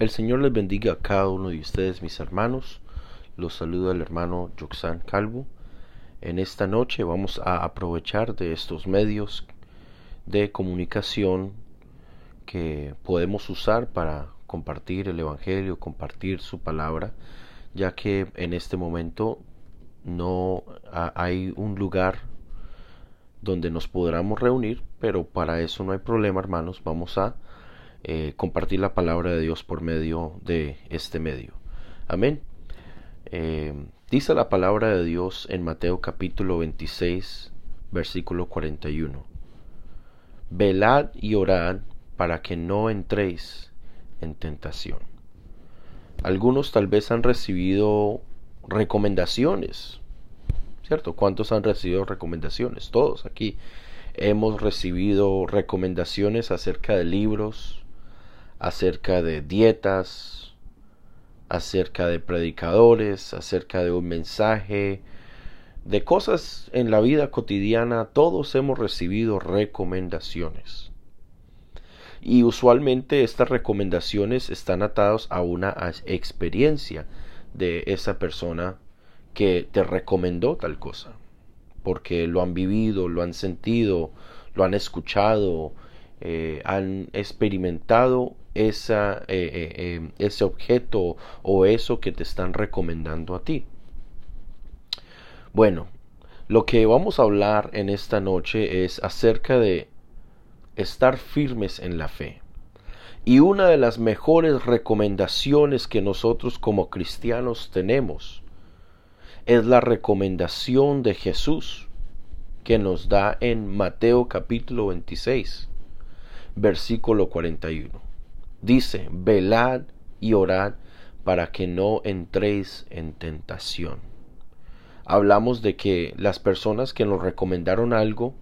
El Señor les bendiga a cada uno de ustedes, mis hermanos. Los saluda el hermano Yoxan Calvo. En esta noche vamos a aprovechar de estos medios de comunicación que podemos usar para compartir el Evangelio, compartir su palabra, ya que en este momento no hay un lugar donde nos podamos reunir, pero para eso no hay problema, hermanos. Vamos a eh, compartir la palabra de Dios por medio de este medio. Amén. Eh, dice la palabra de Dios en Mateo capítulo 26, versículo 41. Velad y orad para que no entréis en tentación. Algunos tal vez han recibido recomendaciones, ¿cierto? ¿Cuántos han recibido recomendaciones? Todos aquí hemos recibido recomendaciones acerca de libros, acerca de dietas, acerca de predicadores, acerca de un mensaje, de cosas en la vida cotidiana, todos hemos recibido recomendaciones. Y usualmente estas recomendaciones están atadas a una experiencia de esa persona que te recomendó tal cosa, porque lo han vivido, lo han sentido, lo han escuchado, eh, han experimentado esa, eh, eh, eh, ese objeto o eso que te están recomendando a ti. Bueno, lo que vamos a hablar en esta noche es acerca de estar firmes en la fe. Y una de las mejores recomendaciones que nosotros como cristianos tenemos es la recomendación de Jesús que nos da en Mateo capítulo 26, versículo 41. Dice, velad y orad para que no entréis en tentación. Hablamos de que las personas que nos recomendaron algo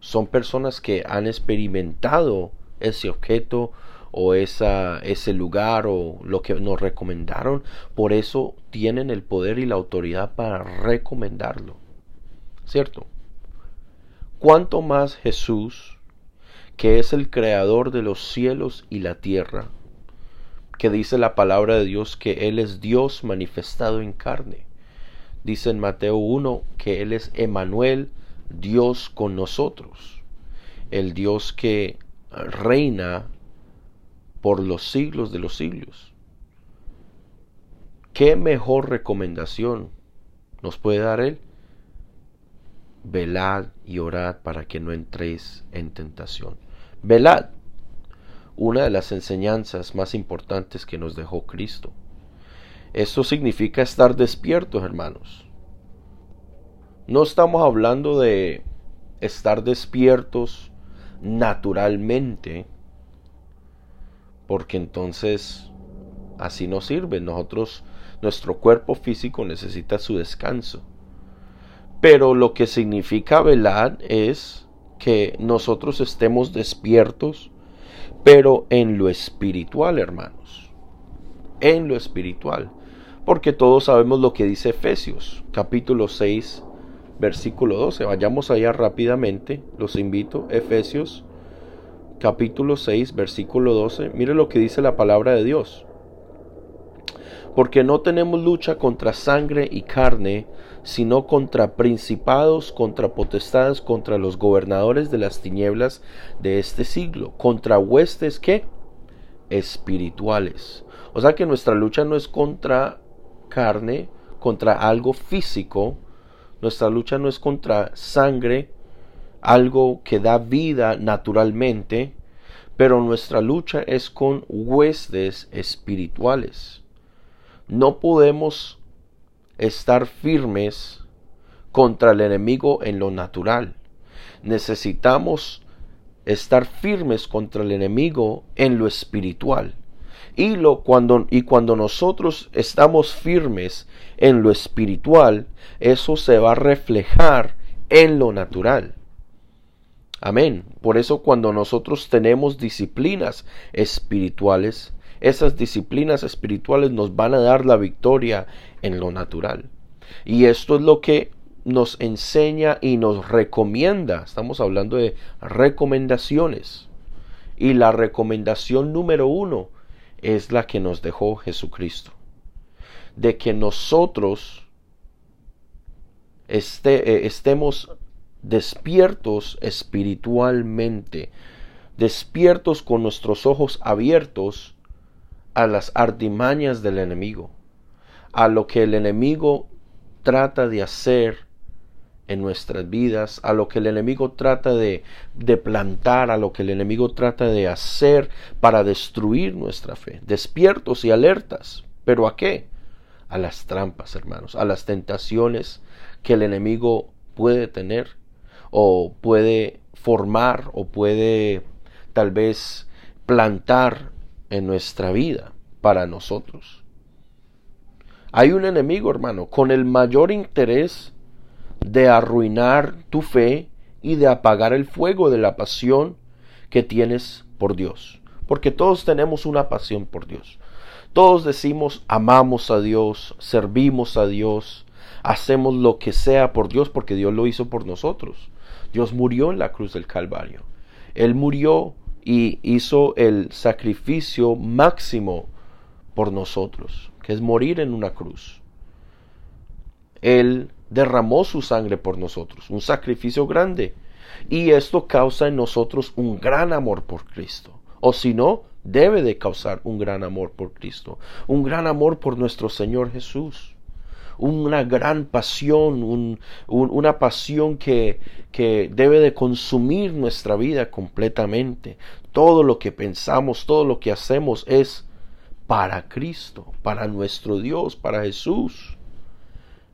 son personas que han experimentado ese objeto o esa, ese lugar o lo que nos recomendaron. Por eso tienen el poder y la autoridad para recomendarlo. ¿Cierto? ¿Cuánto más Jesús que es el creador de los cielos y la tierra, que dice la palabra de Dios que Él es Dios manifestado en carne. Dice en Mateo 1 que Él es Emanuel, Dios con nosotros, el Dios que reina por los siglos de los siglos. ¿Qué mejor recomendación nos puede dar Él? Velad y orad para que no entréis en tentación. Velad, una de las enseñanzas más importantes que nos dejó Cristo. Esto significa estar despiertos, hermanos. No estamos hablando de estar despiertos naturalmente, porque entonces así no sirve. Nosotros, nuestro cuerpo físico necesita su descanso. Pero lo que significa velar es que nosotros estemos despiertos, pero en lo espiritual, hermanos. En lo espiritual. Porque todos sabemos lo que dice Efesios, capítulo 6, versículo 12. Vayamos allá rápidamente, los invito. Efesios, capítulo 6, versículo 12. Mire lo que dice la palabra de Dios. Porque no tenemos lucha contra sangre y carne, sino contra principados, contra potestades, contra los gobernadores de las tinieblas de este siglo, contra huestes que espirituales. O sea que nuestra lucha no es contra carne, contra algo físico, nuestra lucha no es contra sangre, algo que da vida naturalmente, pero nuestra lucha es con huestes espirituales. No podemos estar firmes contra el enemigo en lo natural. Necesitamos estar firmes contra el enemigo en lo espiritual. Y, lo, cuando, y cuando nosotros estamos firmes en lo espiritual, eso se va a reflejar en lo natural. Amén. Por eso cuando nosotros tenemos disciplinas espirituales, esas disciplinas espirituales nos van a dar la victoria en lo natural. Y esto es lo que nos enseña y nos recomienda. Estamos hablando de recomendaciones. Y la recomendación número uno es la que nos dejó Jesucristo. De que nosotros este, eh, estemos despiertos espiritualmente, despiertos con nuestros ojos abiertos a las artimañas del enemigo, a lo que el enemigo trata de hacer en nuestras vidas, a lo que el enemigo trata de, de, plantar, a lo que el enemigo trata de hacer para destruir nuestra fe. Despiertos y alertas. ¿Pero a qué? A las trampas, hermanos, a las tentaciones que el enemigo puede tener o puede formar o puede tal vez plantar en nuestra vida para nosotros. Hay un enemigo, hermano, con el mayor interés de arruinar tu fe y de apagar el fuego de la pasión que tienes por Dios. Porque todos tenemos una pasión por Dios. Todos decimos amamos a Dios, servimos a Dios, hacemos lo que sea por Dios porque Dios lo hizo por nosotros. Dios murió en la cruz del Calvario. Él murió y hizo el sacrificio máximo por nosotros, que es morir en una cruz. Él derramó su sangre por nosotros, un sacrificio grande. Y esto causa en nosotros un gran amor por Cristo. O si no, debe de causar un gran amor por Cristo, un gran amor por nuestro Señor Jesús, una gran pasión, una pasión que, que debe de consumir nuestra vida completamente. Todo lo que pensamos, todo lo que hacemos es para Cristo, para nuestro Dios, para Jesús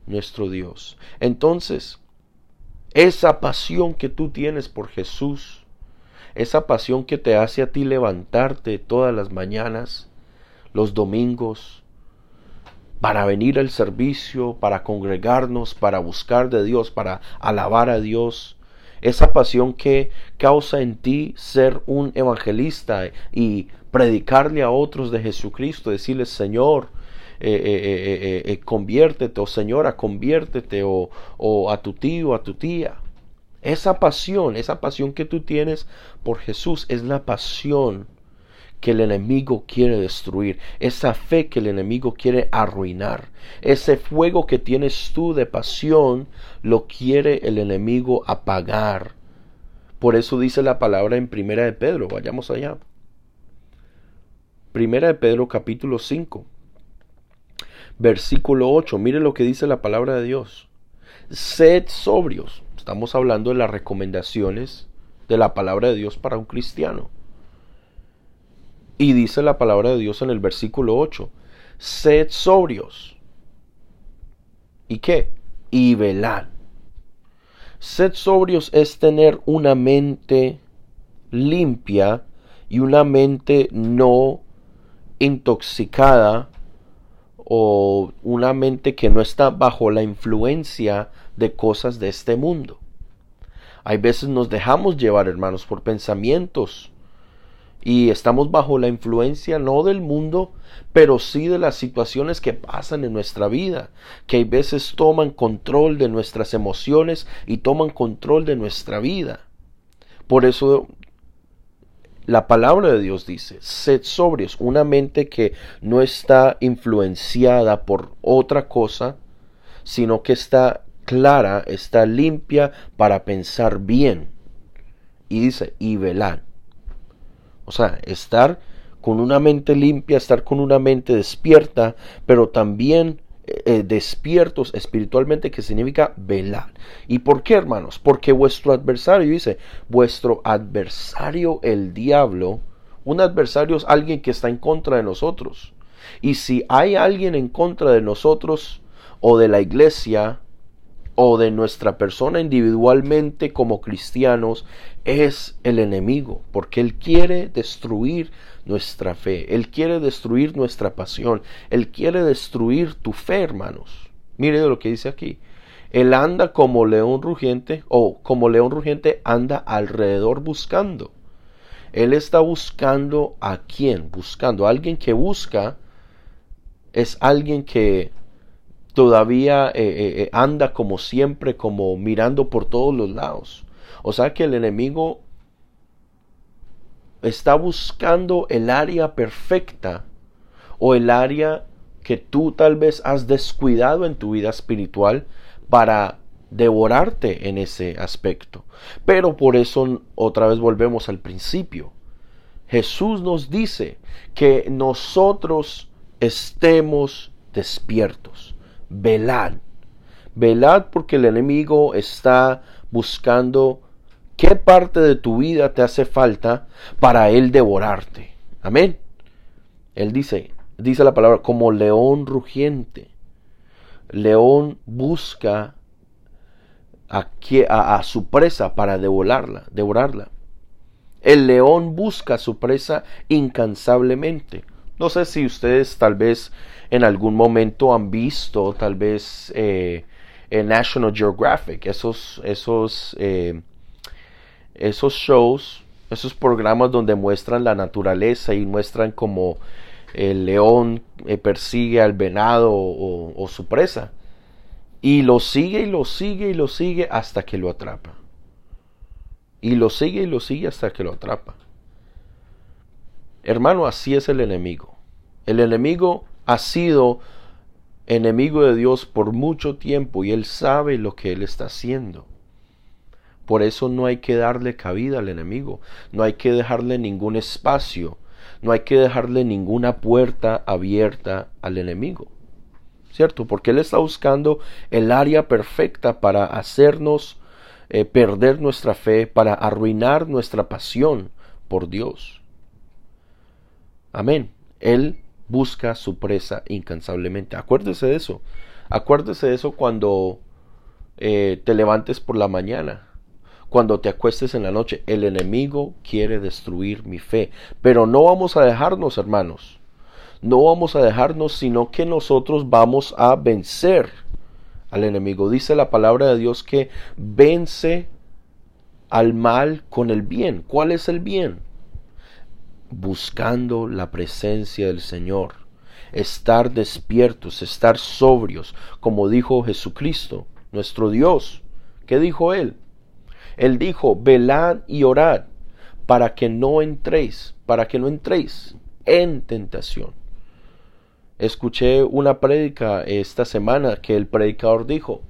nuestro Dios. Entonces, esa pasión que tú tienes por Jesús, esa pasión que te hace a ti levantarte todas las mañanas, los domingos, para venir al servicio, para congregarnos, para buscar de Dios, para alabar a Dios, esa pasión que causa en ti ser un evangelista y predicarle a otros de Jesucristo, decirles, Señor, eh, eh, eh, conviértete, o señora, conviértete, o, o a tu tío, a tu tía. Esa pasión, esa pasión que tú tienes por Jesús es la pasión que el enemigo quiere destruir, esa fe que el enemigo quiere arruinar, ese fuego que tienes tú de pasión, lo quiere el enemigo apagar. Por eso dice la palabra en Primera de Pedro, vayamos allá. Primera de Pedro capítulo 5 versículo 8. Mire lo que dice la palabra de Dios. Sed sobrios. Estamos hablando de las recomendaciones de la palabra de Dios para un cristiano. Y dice la palabra de Dios en el versículo 8. Sed sobrios. ¿Y qué? Y velad. Sed sobrios es tener una mente limpia y una mente no intoxicada o una mente que no está bajo la influencia de cosas de este mundo. Hay veces nos dejamos llevar, hermanos, por pensamientos y estamos bajo la influencia no del mundo, pero sí de las situaciones que pasan en nuestra vida, que hay veces toman control de nuestras emociones y toman control de nuestra vida. Por eso la palabra de Dios dice, sed sobrios, una mente que no está influenciada por otra cosa, sino que está clara, está limpia para pensar bien. Y dice, y velar. O sea, estar con una mente limpia, estar con una mente despierta, pero también eh, despiertos espiritualmente, que significa velar. ¿Y por qué, hermanos? Porque vuestro adversario, dice, vuestro adversario el diablo, un adversario es alguien que está en contra de nosotros. Y si hay alguien en contra de nosotros o de la iglesia o de nuestra persona individualmente como cristianos, es el enemigo, porque él quiere destruir nuestra fe. Él quiere destruir nuestra pasión. Él quiere destruir tu fe, hermanos. Mire lo que dice aquí. Él anda como león rugiente o como león rugiente anda alrededor buscando. Él está buscando a quién? Buscando alguien que busca es alguien que todavía eh, eh, eh, anda como siempre, como mirando por todos los lados. O sea que el enemigo está buscando el área perfecta o el área que tú tal vez has descuidado en tu vida espiritual para devorarte en ese aspecto. Pero por eso otra vez volvemos al principio. Jesús nos dice que nosotros estemos despiertos. Velad. Velad porque el enemigo está buscando qué parte de tu vida te hace falta para él devorarte. Amén. Él dice, dice la palabra, como león rugiente. León busca a, su presa para devorarla, devorarla. El león busca a su presa incansablemente. No sé si ustedes tal vez en algún momento han visto tal vez eh, en National Geographic esos esos eh, esos shows esos programas donde muestran la naturaleza y muestran como el león eh, persigue al venado o, su presa. Y lo sigue y lo sigue y lo sigue hasta que lo atrapa. Y lo sigue y lo sigue hasta que lo atrapa. Hermano así es el enemigo. El enemigo ha sido enemigo de Dios por mucho tiempo y él sabe lo que él está haciendo. Por eso no hay que darle cabida al enemigo, no hay que dejarle ningún espacio, no hay que dejarle ninguna puerta abierta al enemigo. ¿Cierto? Porque él está buscando el área perfecta para hacernos eh, perder nuestra fe, para arruinar nuestra pasión por Dios. Amén. Él busca su presa incansablemente. Acuérdese de eso. Acuérdese de eso cuando eh, te levantes por la mañana. Cuando te acuestes en la noche, el enemigo quiere destruir mi fe. Pero no vamos a dejarnos, hermanos. No vamos a dejarnos, sino que nosotros vamos a vencer al enemigo. Dice la palabra de Dios que vence al mal con el bien. ¿Cuál es el bien? Buscando la presencia del Señor, estar despiertos, estar sobrios, como dijo Jesucristo, nuestro Dios. ¿Qué dijo Él? Él dijo, velad y orad para que no entréis, para que no entréis en tentación. Escuché una prédica esta semana que el predicador dijo,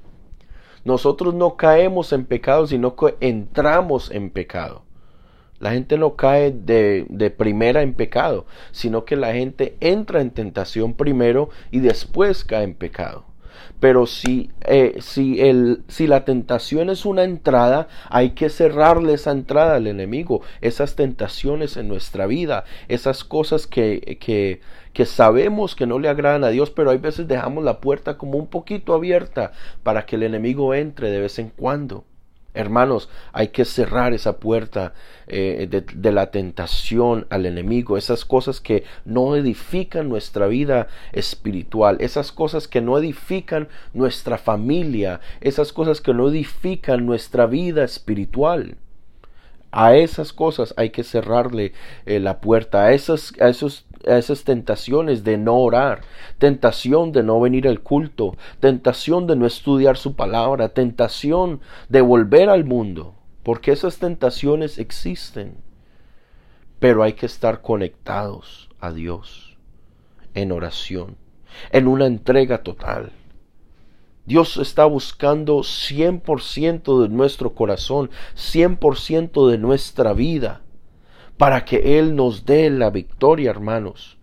nosotros no caemos en pecado, sino que entramos en pecado. La gente no cae de, de, primera en pecado, sino que la gente entra en tentación primero y después cae en pecado. Pero si, eh, si, el, si la tentación es una entrada, hay que cerrarle esa entrada al enemigo, esas tentaciones en nuestra vida, esas cosas que, que, que sabemos que no le agradan a Dios, pero hay veces dejamos la puerta como un poquito abierta para que el enemigo entre de vez en cuando. Hermanos, hay que cerrar esa puerta eh, de, la tentación al enemigo, esas cosas que no edifican nuestra vida espiritual, esas cosas que no edifican nuestra familia, esas cosas que no edifican nuestra vida espiritual. A esas cosas hay que cerrarle eh, la puerta, a, esas, a, esos, a esas tentaciones de no orar, tentación de no venir al culto, tentación de no estudiar su palabra, tentación de volver al mundo, porque esas tentaciones existen. Pero hay que estar conectados a Dios en oración, en una entrega total. Dios está buscando 100% de nuestro corazón, 100% de nuestra vida, para que Él nos dé la victoria, hermanos,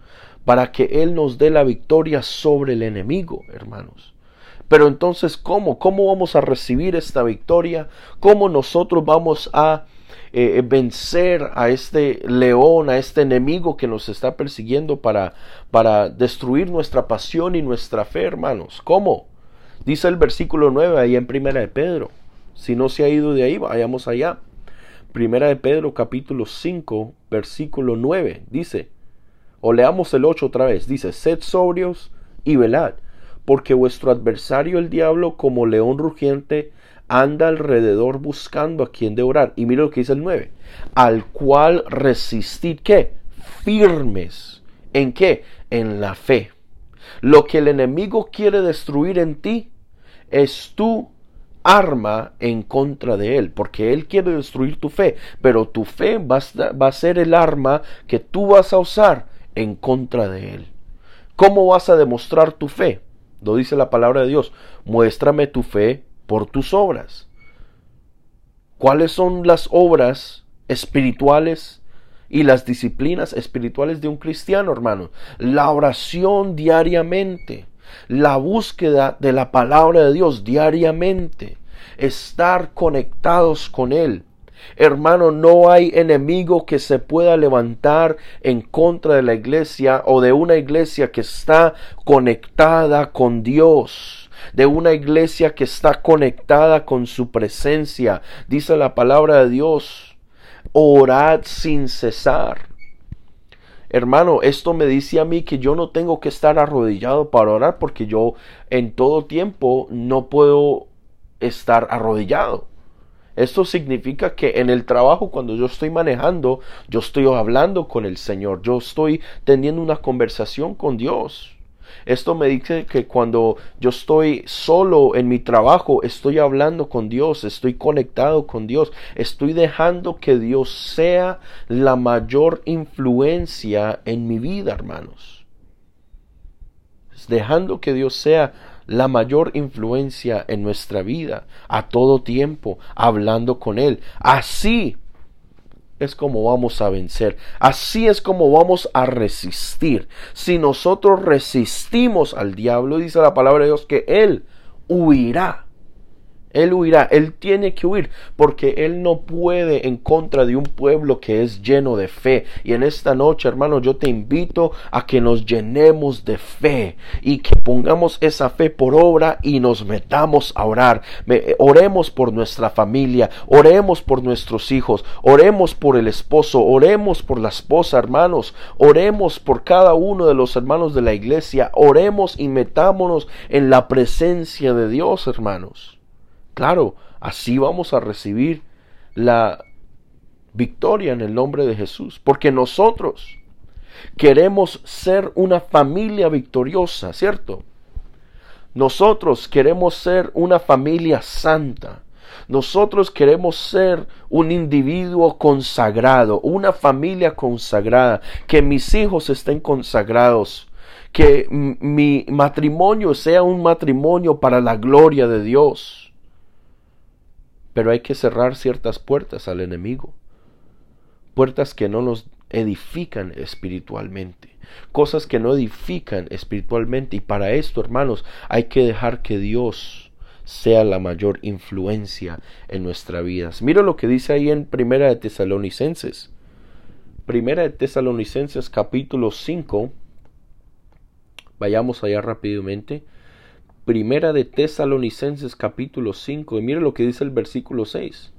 para que Él nos dé la victoria sobre el enemigo, hermanos. Pero entonces, ¿cómo? ¿Cómo vamos a recibir esta victoria? ¿Cómo nosotros vamos a eh, vencer a este león, a este enemigo que nos está persiguiendo para, para destruir nuestra pasión y nuestra fe, hermanos? ¿Cómo? Dice el versículo 9 ahí en Primera de Pedro. Si no se ha ido de ahí, vayamos allá. Primera de Pedro capítulo 5, versículo 9. Dice, o leamos el 8 otra vez. Dice, sed sobrios y velad, porque vuestro adversario el diablo como león rugiente anda alrededor buscando a quien devorar. Y mira lo que dice el 9. Al cual resistid, ¿qué? Firmes. ¿En qué? En la fe. Lo que el enemigo quiere destruir en ti, es tu arma en contra de él, porque él quiere destruir tu fe, pero tu fe va a, ser el arma que tú vas a usar en contra de él. ¿Cómo vas a demostrar tu fe? Lo dice la palabra de Dios. Muéstrame tu fe por tus obras. ¿Cuáles son las obras espirituales y las disciplinas espirituales de un cristiano, hermano? La oración diariamente, la búsqueda de la palabra de Dios diariamente, estar conectados con Él. Hermano, no hay enemigo que se pueda levantar en contra de la iglesia o de una iglesia que está conectada con Dios de una iglesia que está conectada con su presencia. Dice la palabra de Dios, orad sin cesar. Hermano, esto me dice a mí que yo no tengo que estar arrodillado para orar porque yo en todo tiempo no puedo estar arrodillado. Esto significa que en el trabajo, cuando yo estoy manejando, yo estoy hablando con el Señor, yo estoy teniendo una conversación con Dios. Esto me dice que cuando yo estoy solo en mi trabajo, estoy hablando con Dios, estoy conectado con Dios, estoy dejando que Dios sea la mayor influencia en mi vida, hermanos. Dejando que Dios sea la mayor influencia en nuestra vida, a todo tiempo, hablando con Él. Así es como vamos a vencer. Así es como vamos a resistir. Si nosotros resistimos al diablo, dice la palabra de Dios, que Él huirá él huirá, Él tiene que huir, porque Él no puede en contra de un pueblo que es lleno de fe. Y en esta noche, hermano, yo te invito a que nos llenemos de fe y que pongamos esa fe por obra y nos metamos a orar. oremos por nuestra familia, oremos por nuestros hijos, oremos por el esposo, oremos por la esposa, hermanos, oremos por cada uno de los hermanos de la iglesia, oremos y metámonos en la presencia de Dios, hermanos. Claro, así vamos a recibir la victoria en el nombre de Jesús, porque nosotros queremos ser una familia victoriosa, ¿cierto? Nosotros queremos ser una familia santa. Nosotros queremos ser un individuo consagrado, una familia consagrada, que mis hijos estén consagrados, que mi matrimonio sea un matrimonio para la gloria de Dios pero hay que cerrar ciertas puertas al enemigo. Puertas que no nos edifican espiritualmente. Cosas que no edifican espiritualmente. Y para esto, hermanos, hay que dejar que Dios sea la mayor influencia en nuestras vidas. Mira lo que dice ahí en Primera de Tesalonicenses. Primera de Tesalonicenses capítulo 5. Vayamos allá rápidamente. Primera de Tesalonicenses capítulo 5 y mire lo que dice el versículo 6.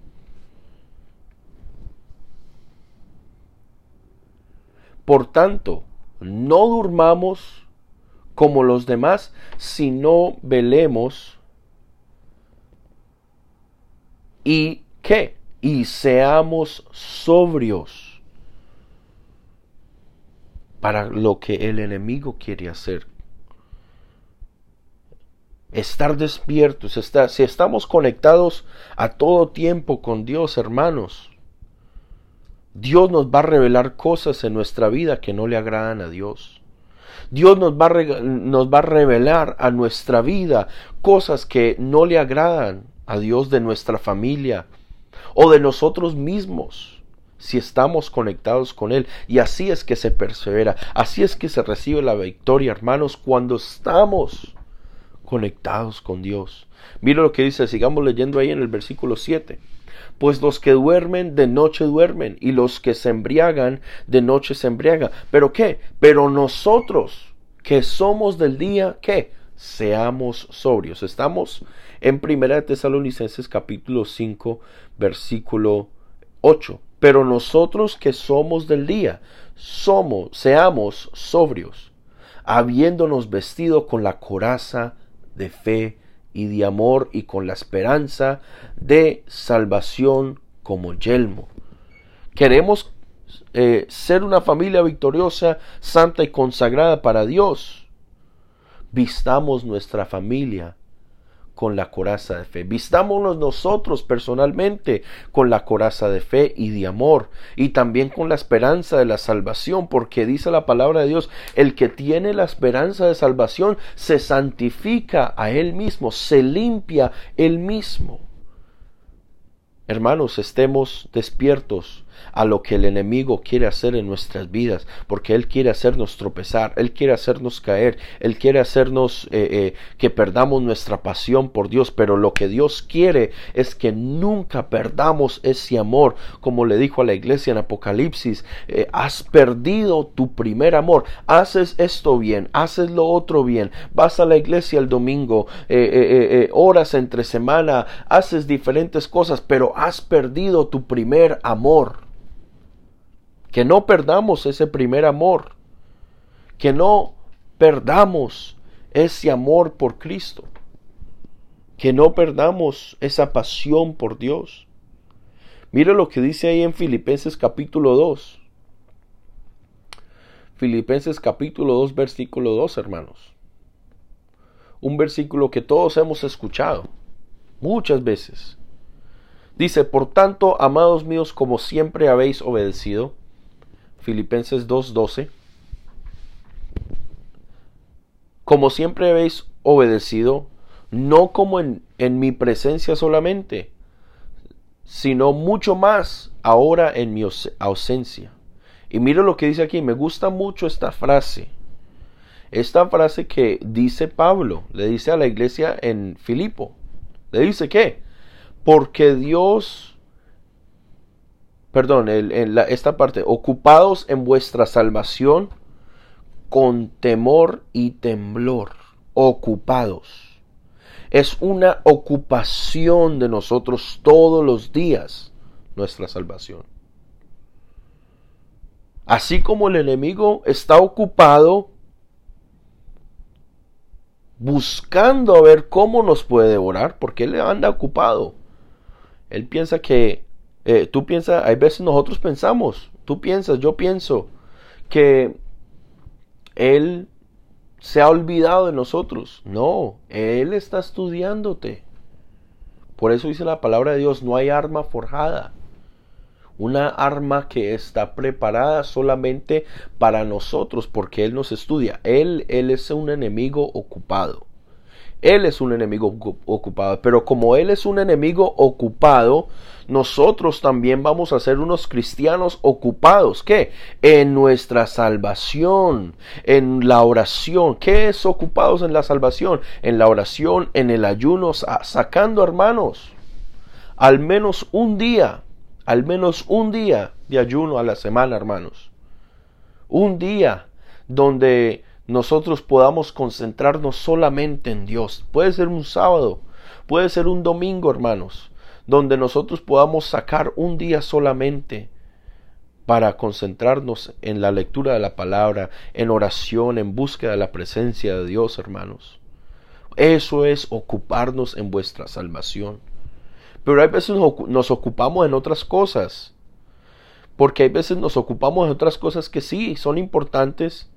Por tanto, no durmamos como los demás, sino velemos y qué? Y seamos sobrios para lo que el enemigo quiere hacer estar despiertos, si estamos conectados a todo tiempo con Dios, hermanos, Dios nos va a revelar cosas en nuestra vida que no le agradan a Dios. Dios nos va, a nos va a revelar a nuestra vida cosas que no le agradan a Dios de nuestra familia o de nosotros mismos si estamos conectados con Él. Y así es que se persevera, así es que se recibe la victoria, hermanos, cuando estamos conectados con Dios. Mira lo que dice, sigamos leyendo ahí en el versículo 7. Pues los que duermen de noche duermen y los que se embriagan de noche se embriagan. ¿Pero qué? Pero nosotros que somos del día, ¿qué? Seamos sobrios. Estamos en Primera de Tesalonicenses capítulo 5 versículo 8. Pero nosotros que somos del día, somos, seamos sobrios, habiéndonos vestido con la coraza de fe y de amor y con la esperanza de salvación como yelmo. Queremos eh, ser una familia victoriosa, santa y consagrada para Dios. Vistamos nuestra familia con la coraza de fe. Vistámonos nosotros personalmente con la coraza de fe y de amor y también con la esperanza de la salvación, porque dice la palabra de Dios, el que tiene la esperanza de salvación se santifica a él mismo, se limpia él mismo. Hermanos, estemos despiertos a lo que el enemigo quiere hacer en nuestras vidas, porque Él quiere hacernos tropezar, Él quiere hacernos caer, Él quiere hacernos eh, eh, que perdamos nuestra pasión por Dios, pero lo que Dios quiere es que nunca perdamos ese amor, como le dijo a la iglesia en Apocalipsis, eh, has perdido tu primer amor, haces esto bien, haces lo otro bien, vas a la iglesia el domingo, horas entre semana, haces diferentes cosas, pero has perdido tu primer amor que no perdamos ese primer amor, que no perdamos ese amor por Cristo, que no perdamos esa pasión por Dios. Mire lo que dice ahí en Filipenses capítulo 2. Filipenses capítulo 2 versículo 2, hermanos. Un versículo que todos hemos escuchado muchas veces. Dice, por tanto, amados míos, como siempre habéis obedecido, Filipenses 2.12. Como siempre habéis obedecido, no como en, en mi presencia solamente, sino mucho más ahora en mi ausencia. Y mira lo que dice aquí, me gusta mucho esta frase. Esta frase que dice Pablo, le dice a la iglesia en Filipo. Le dice que, porque Dios perdón, en esta parte, ocupados en vuestra salvación con temor y temblor, ocupados. Es una ocupación de nosotros todos los días nuestra salvación. Así como el enemigo está ocupado buscando a ver cómo nos puede devorar, porque él anda ocupado. Él piensa que eh, tú piensas, hay veces nosotros pensamos, tú piensas, yo pienso, que Él se ha olvidado de nosotros. No, Él está estudiándote. Por eso dice la palabra de Dios, no hay arma forjada. Una arma que está preparada solamente para nosotros, porque Él nos estudia. Él, Él es un enemigo ocupado. Él es un enemigo ocupado. Pero como Él es un enemigo ocupado, nosotros también vamos a ser unos cristianos ocupados. ¿Qué? En nuestra salvación, en la oración. ¿Qué es ocupados en la salvación? En la oración, en el ayuno, sacando hermanos. Al menos un día, al menos un día de ayuno a la semana, hermanos. Un día donde nosotros podamos concentrarnos solamente en Dios. Puede ser un sábado, puede ser un domingo, hermanos, donde nosotros podamos sacar un día solamente para concentrarnos en la lectura de la palabra, en oración, en búsqueda de la presencia de Dios, hermanos. Eso es ocuparnos en vuestra salvación. Pero hay veces nos ocupamos en otras cosas. Porque hay veces nos ocupamos en otras cosas que sí son importantes,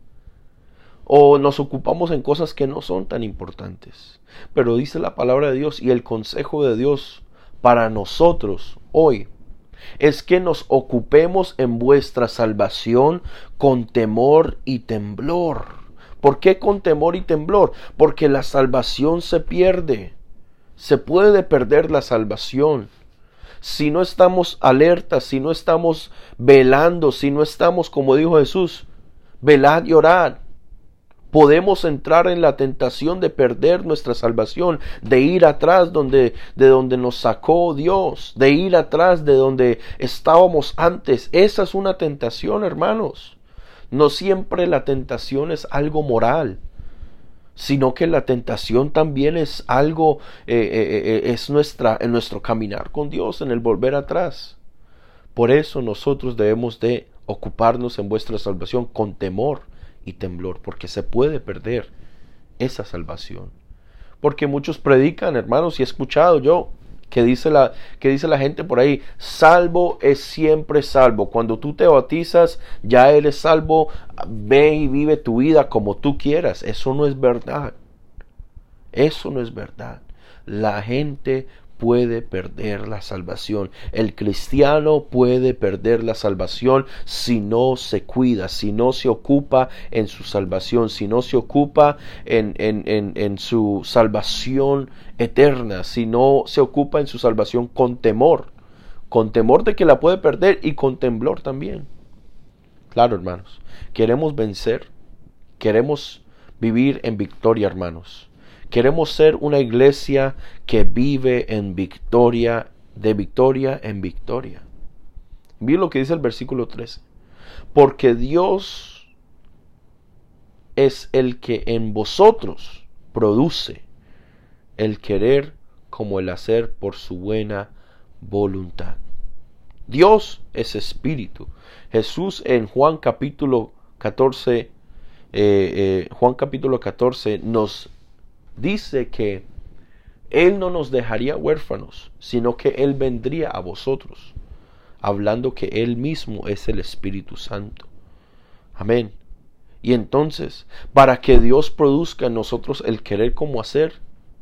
o nos ocupamos en cosas que no son tan importantes. Pero dice la palabra de Dios y el consejo de Dios para nosotros hoy es que nos ocupemos en vuestra salvación con temor y temblor. ¿Por qué con temor y temblor? Porque la salvación se pierde. Se puede perder la salvación. Si no estamos alertas, si no estamos velando, si no estamos, como dijo Jesús, velad y orad podemos entrar en la tentación de perder nuestra salvación, de ir atrás donde, de donde nos sacó Dios, de ir atrás de donde estábamos antes. Esa es una tentación, hermanos. No siempre la tentación es algo moral, sino que la tentación también es algo, eh, eh, eh, es nuestra, en nuestro caminar con Dios, en el volver atrás. Por eso nosotros debemos de ocuparnos en vuestra salvación con temor y temblor, porque se puede perder esa salvación. Porque muchos predican, hermanos, y he escuchado yo que dice la dice la gente por ahí, salvo es siempre salvo. Cuando tú te bautizas, ya eres salvo, ve y vive tu vida como tú quieras. Eso no es verdad. Eso no es verdad. La gente puede perder la salvación. El cristiano puede perder la salvación si no se cuida, si no se ocupa en su salvación, si no se ocupa en, en, en, en su salvación eterna, si no se ocupa en su salvación con temor, con temor de que la puede perder y con temblor también. Claro, hermanos, queremos vencer, queremos vivir en victoria, hermanos. Queremos ser una iglesia que vive en victoria, de victoria en victoria. Miren lo que dice el versículo 13. Porque Dios es el que en vosotros produce el querer como el hacer por su buena voluntad. Dios es espíritu. Jesús en Juan capítulo 14, eh, eh, Juan capítulo 14 nos dice que Él no nos dejaría huérfanos, sino que Él vendría a vosotros, hablando que Él mismo es el Espíritu Santo. Amén. Y entonces, para que Dios produzca en nosotros el querer como hacer,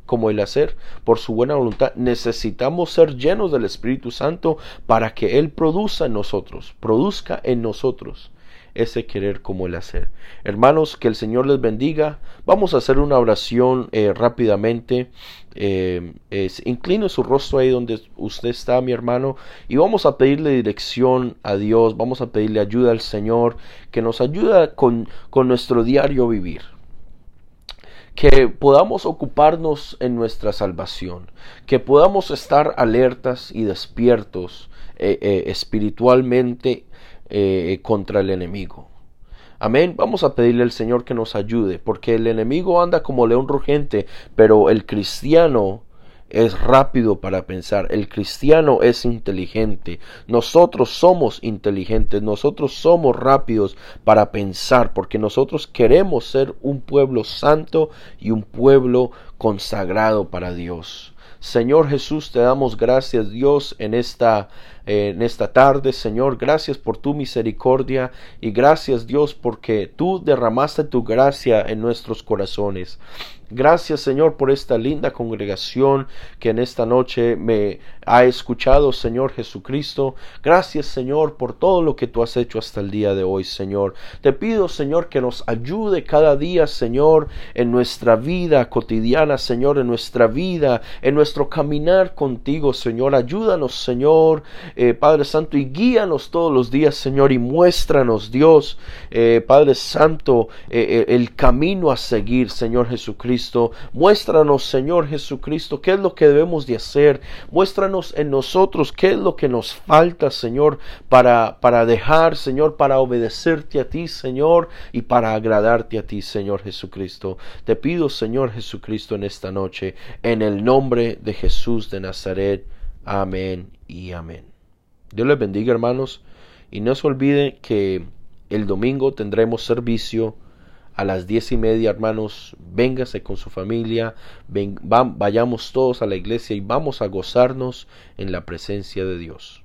como el hacer, por su buena voluntad, necesitamos ser llenos del Espíritu Santo para que Él produzca en nosotros, produzca en nosotros ese querer como el hacer. Hermanos, que el Señor les bendiga. Vamos a hacer una oración eh, rápidamente. Eh, incline su rostro ahí donde usted está, mi hermano, y vamos a pedirle dirección a Dios, vamos a pedirle ayuda al Señor, que nos ayuda con, con nuestro diario vivir que podamos ocuparnos en nuestra salvación, que podamos estar alertas y despiertos eh, espiritualmente eh, contra el enemigo. Amén. Vamos a pedirle al Señor que nos ayude, porque el enemigo anda como león rugente, pero el cristiano es rápido para pensar, el cristiano es inteligente, nosotros somos inteligentes, nosotros somos rápidos para pensar, porque nosotros queremos ser un pueblo santo y un pueblo consagrado para Dios. Señor Jesús, te damos gracias Dios en esta en esta tarde, Señor. Gracias por tu misericordia y gracias Dios porque tú derramaste tu gracia en nuestros corazones. Gracias Señor por esta linda congregación que en esta noche me ha escuchado Señor Jesucristo. Gracias Señor por todo lo que tú has hecho hasta el día de hoy Señor. Te pido Señor que nos ayude cada día Señor en nuestra vida cotidiana Señor, en nuestra vida, en nuestro caminar contigo Señor. Ayúdanos Señor eh, Padre Santo, y guíanos todos los días, Señor, y muéstranos, Dios, eh, Padre Santo, eh, el camino a seguir, Señor Jesucristo. Muéstranos, Señor Jesucristo, qué es lo que debemos de hacer. Muéstranos en nosotros qué es lo que nos falta, Señor, para, para dejar, Señor, para obedecerte a ti, Señor, y para agradarte a ti, Señor Jesucristo. Te pido, Señor Jesucristo, en esta noche, en el nombre de Jesús de Nazaret. Amén y amén. Dios les bendiga hermanos y no se olviden que el domingo tendremos servicio a las diez y media hermanos. Véngase con su familia vayamos todos a la iglesia y vamos a gozarnos en la presencia de Dios